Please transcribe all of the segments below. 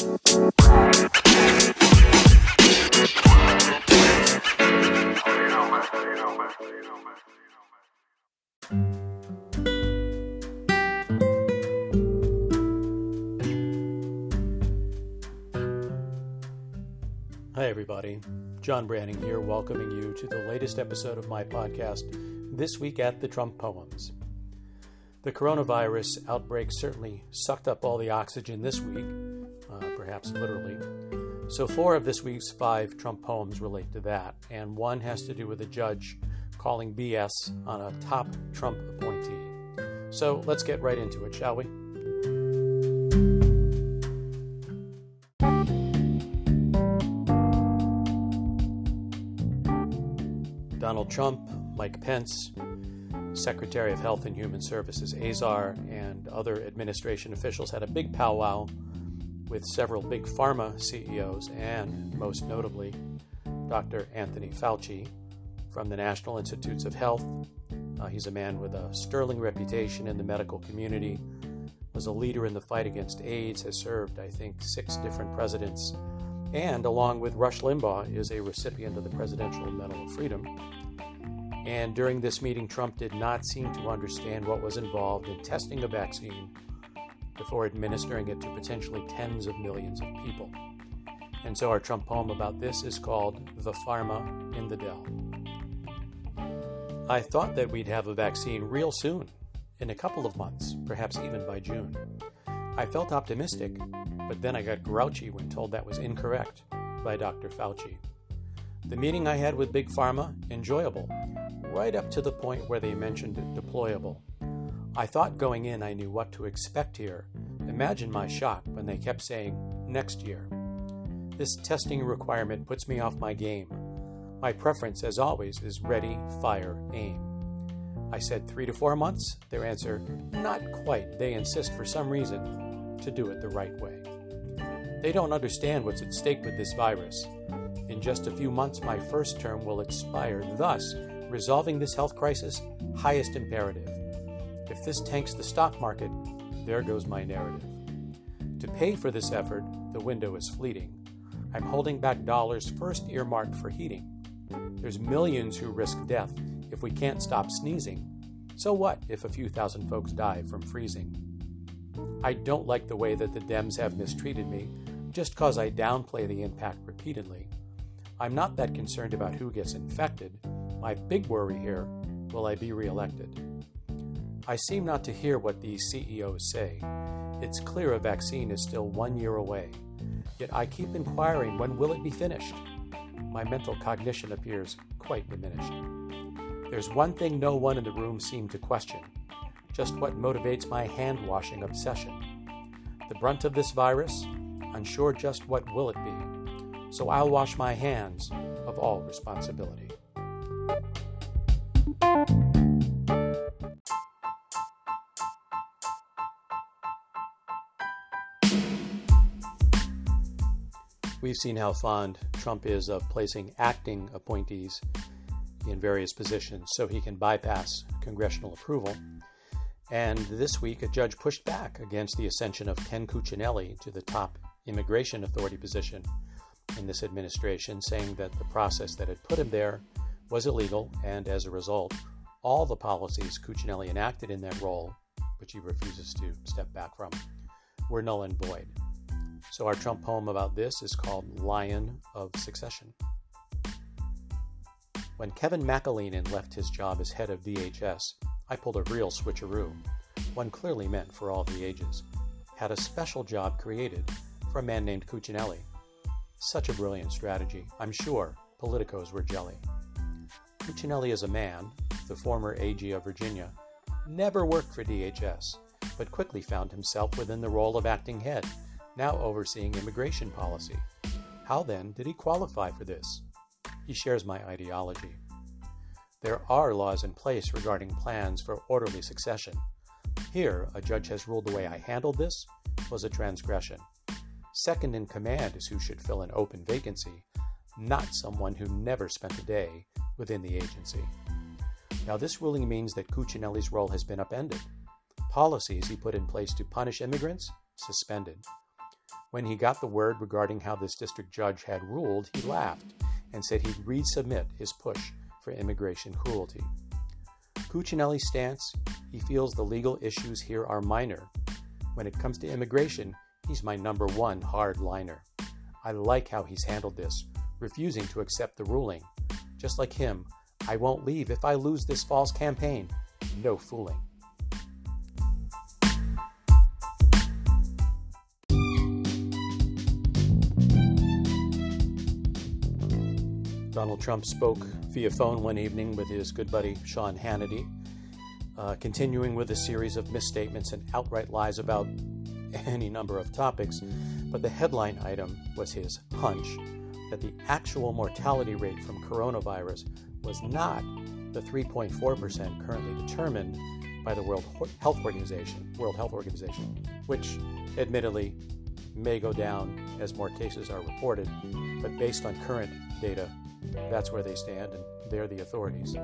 Hi, everybody. John Branning here, welcoming you to the latest episode of my podcast, This Week at the Trump Poems. The coronavirus outbreak certainly sucked up all the oxygen this week, Uh, perhaps literally. So, four of this week's five Trump poems relate to that, and one has to do with a judge calling BS on a top Trump appointee. So, let's get right into it, shall we? Donald Trump, Mike Pence, Secretary of Health and Human Services Azar, and other administration officials had a big powwow with several big pharma CEOs and, most notably, Dr. Anthony Fauci from the National Institutes of Health. Uh, he's a man with a sterling reputation in the medical community, was a leader in the fight against AIDS, has served, I think, six different presidents, and along with Rush Limbaugh, is a recipient of the Presidential Medal of Freedom. And during this meeting, Trump did not seem to understand what was involved in testing a vaccine before administering it to potentially tens of millions of people. And so our Trump poem about this is called The Pharma in the Dell. I thought that we'd have a vaccine real soon, in a couple of months, perhaps even by June. I felt optimistic, but then I got grouchy when told that was incorrect by Dr. Fauci. The meeting I had with Big Pharma, enjoyable, right up to the point where they mentioned deployable. I thought going in I knew what to expect here. Imagine my shock when they kept saying, next year. This testing requirement puts me off my game. My preference, as always, is ready, fire, aim. I said three to four months. Their answer, not quite. They insist for some reason to do it the right way. They don't understand what's at stake with this virus. In just a few months, my first term will expire. Thus, resolving this health crisis, highest imperative. If this tanks the stock market, there goes my narrative. To pay for this effort, the window is fleeting. I'm holding back dollars first earmarked for heating. There's millions who risk death if we can't stop sneezing. So what if a few thousand folks die from freezing? I don't like the way that the Dems have mistreated me just cause I downplay the impact repeatedly. I'm not that concerned about who gets infected. My big worry here will I be reelected? I seem not to hear what these CEOs say. It's clear a vaccine is still one year away. Yet I keep inquiring when will it be finished? My mental cognition appears quite diminished. There's one thing no one in the room seemed to question just what motivates my hand washing obsession. The brunt of this virus, unsure just what will it be. So I'll wash my hands of all responsibility. We've seen how fond Trump is of placing acting appointees in various positions so he can bypass congressional approval. And this week, a judge pushed back against the ascension of Ken Cuccinelli to the top immigration authority position in this administration, saying that the process that had put him there was illegal, and as a result, all the policies Cuccinelli enacted in that role, which he refuses to step back from, were null and void. So our Trump poem about this is called Lion of Succession. When Kevin McAleenan left his job as head of DHS, I pulled a real switcheroo, one clearly meant for all the ages. Had a special job created for a man named Cuccinelli. Such a brilliant strategy. I'm sure politicos were jelly. Cuccinelli is a man, the former AG of Virginia, never worked for DHS, but quickly found himself within the role of acting head now overseeing immigration policy. How then did he qualify for this? He shares my ideology. There are laws in place regarding plans for orderly succession. Here, a judge has ruled the way I handled this was a transgression. Second in command is who should fill an open vacancy, not someone who never spent a day within the agency. Now, this ruling means that Cuccinelli's role has been upended. Policies he put in place to punish immigrants, suspended. When he got the word regarding how this district judge had ruled, he laughed and said he'd resubmit his push for immigration cruelty. Cuccinelli's stance he feels the legal issues here are minor. When it comes to immigration, he's my number one hardliner. I like how he's handled this, refusing to accept the ruling. Just like him, I won't leave if I lose this false campaign. No fooling. Donald Trump spoke via phone one evening with his good buddy Sean Hannity, uh, continuing with a series of misstatements and outright lies about any number of topics. But the headline item was his hunch that the actual mortality rate from coronavirus was not the 3.4% currently determined by the World Health Organization, World Health Organization, which admittedly may go down as more cases are reported, but based on current data, that's where they stand, and they're the authorities.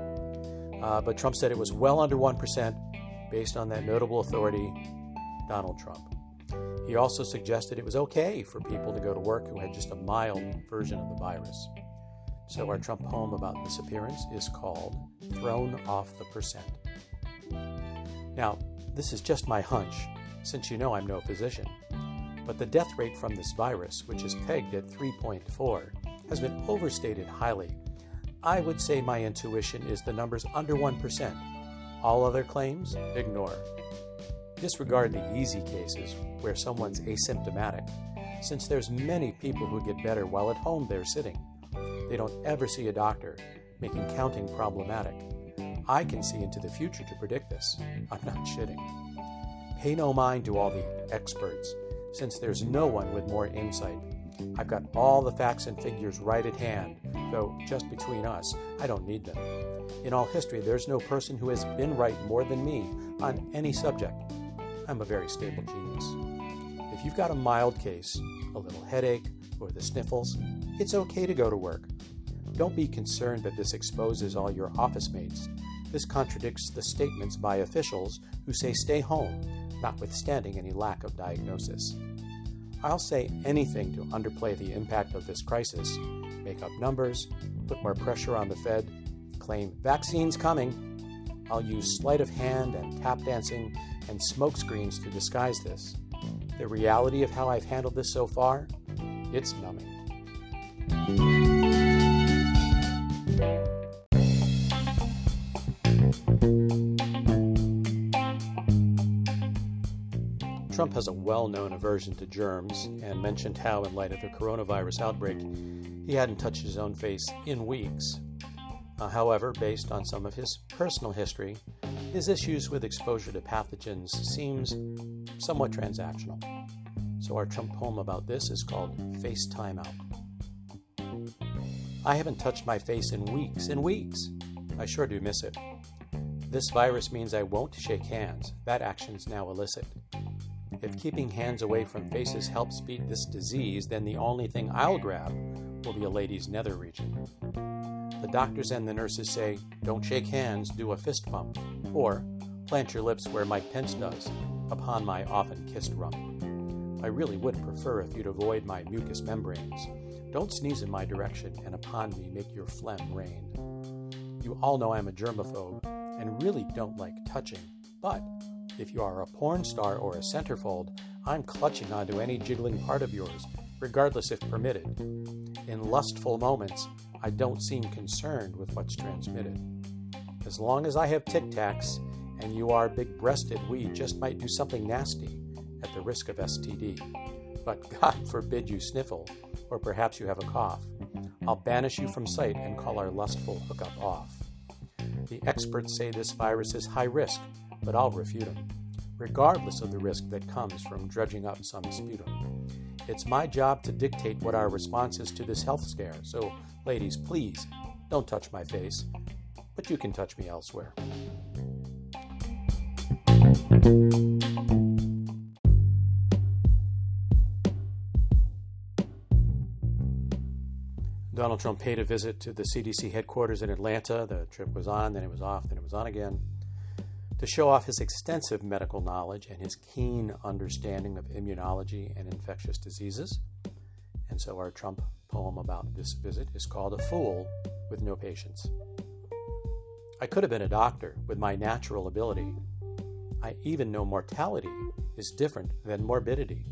Uh, but Trump said it was well under 1% based on that notable authority, Donald Trump. He also suggested it was okay for people to go to work who had just a mild version of the virus. So our Trump poem about this appearance is called Thrown Off the Percent. Now, this is just my hunch, since you know I'm no physician. But the death rate from this virus, which is pegged at 3.4, has been overstated highly. I would say my intuition is the numbers under 1%. All other claims, ignore. Disregard the easy cases where someone's asymptomatic, since there's many people who get better while at home they're sitting. They don't ever see a doctor, making counting problematic. I can see into the future to predict this. I'm not shitting. Pay no mind to all the experts, since there's no one with more insight. I've got all the facts and figures right at hand, though just between us, I don't need them. In all history, there's no person who has been right more than me on any subject. I'm a very stable genius. If you've got a mild case, a little headache, or the sniffles, it's okay to go to work. Don't be concerned that this exposes all your office mates. This contradicts the statements by officials who say stay home, notwithstanding any lack of diagnosis. I'll say anything to underplay the impact of this crisis, make up numbers, put more pressure on the Fed, claim vaccines coming. I'll use sleight of hand and tap dancing and smokescreens to disguise this. The reality of how I've handled this so far, it's numbing. Has a well known aversion to germs and mentioned how, in light of the coronavirus outbreak, he hadn't touched his own face in weeks. Uh, however, based on some of his personal history, his issues with exposure to pathogens seems somewhat transactional. So our Trump poem about this is called Face Time Out. I haven't touched my face in weeks and weeks. I sure do miss it. This virus means I won't shake hands. That action's now illicit. If mm-hmm. keeping hands away from faces helps beat this disease, then the only thing I'll grab will be a lady's nether region. The doctors and the nurses say, don't shake hands, do a fist bump, or plant your lips where Mike Pence does, upon my often kissed rump. I really would prefer if you'd avoid my mucous membranes. Don't sneeze in my direction, and upon me make your phlegm rain. You all know I'm a germaphobe and really don't like touching, but if you are a porn star or a centerfold, I'm clutching onto any jiggling part of yours, regardless if permitted. In lustful moments, I don't seem concerned with what's transmitted. As long as I have tic tacs and you are big breasted, we just might do something nasty at the risk of STD. But God forbid you sniffle, or perhaps you have a cough. I'll banish you from sight and call our lustful hookup off. The experts say this virus is high risk, but I'll refute them, regardless of the risk that comes from dredging up some sputum. It's my job to dictate what our response is to this health scare, so, ladies, please don't touch my face, but you can touch me elsewhere. Donald Trump paid a visit to the CDC headquarters in Atlanta. The trip was on, then it was off, then it was on again. To show off his extensive medical knowledge and his keen understanding of immunology and infectious diseases. And so our Trump poem about this visit is called A Fool with No Patience. I could have been a doctor with my natural ability. I even know mortality is different than morbidity.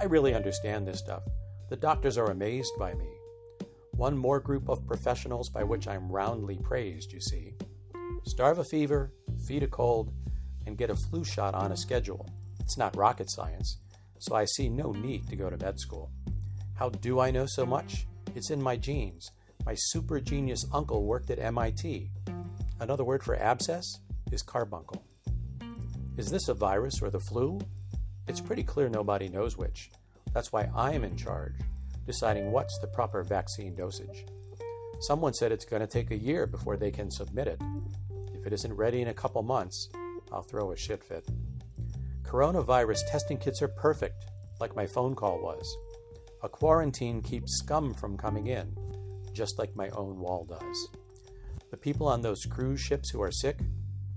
I really understand this stuff. The doctors are amazed by me. One more group of professionals by which I'm roundly praised, you see. Starve a fever, feed a cold, and get a flu shot on a schedule. It's not rocket science, so I see no need to go to med school. How do I know so much? It's in my genes. My super genius uncle worked at MIT. Another word for abscess is carbuncle. Is this a virus or the flu? It's pretty clear nobody knows which. That's why I'm in charge, deciding what's the proper vaccine dosage. Someone said it's going to take a year before they can submit it. If it isn't ready in a couple months, I'll throw a shit fit. Coronavirus testing kits are perfect, like my phone call was. A quarantine keeps scum from coming in, just like my own wall does. The people on those cruise ships who are sick,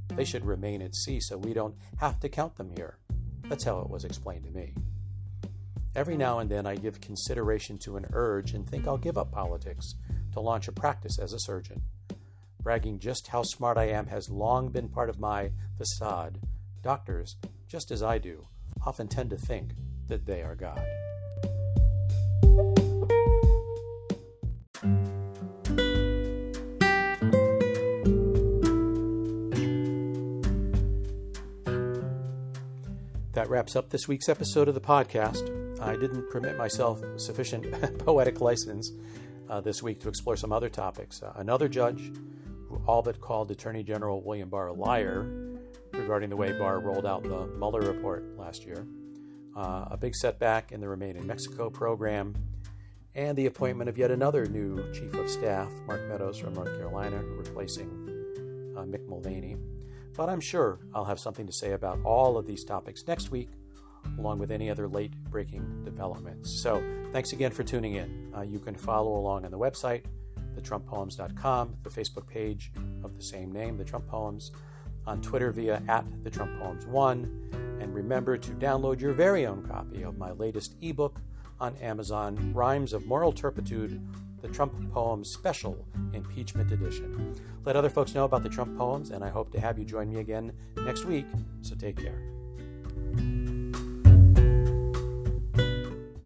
they should remain at sea so we don't have to count them here. That's how it was explained to me. Every now and then I give consideration to an urge and think I'll give up politics to launch a practice as a surgeon. Bragging just how smart I am has long been part of my facade. Doctors, just as I do, often tend to think that they are God. That wraps up this week's episode of the podcast. I didn't permit myself sufficient poetic license uh, this week to explore some other topics. Uh, another judge all but called Attorney General William Barr a liar regarding the way Barr rolled out the Mueller report last year. Uh, a big setback in the Remain in Mexico program, and the appointment of yet another new chief of staff, Mark Meadows from North Carolina, replacing uh, Mick Mulvaney. But I'm sure I'll have something to say about all of these topics next week, along with any other late breaking developments. So thanks again for tuning in. Uh, you can follow along on the website, thetrumppoems.com, the Facebook page of the same name, The Trump Poems, on Twitter via at The Trump Poems 1, and remember to download your very own copy of my latest ebook on Amazon, Rhymes of Moral Turpitude the Trump Poems Special Impeachment Edition. Let other folks know about the Trump Poems, and I hope to have you join me again next week, so take care.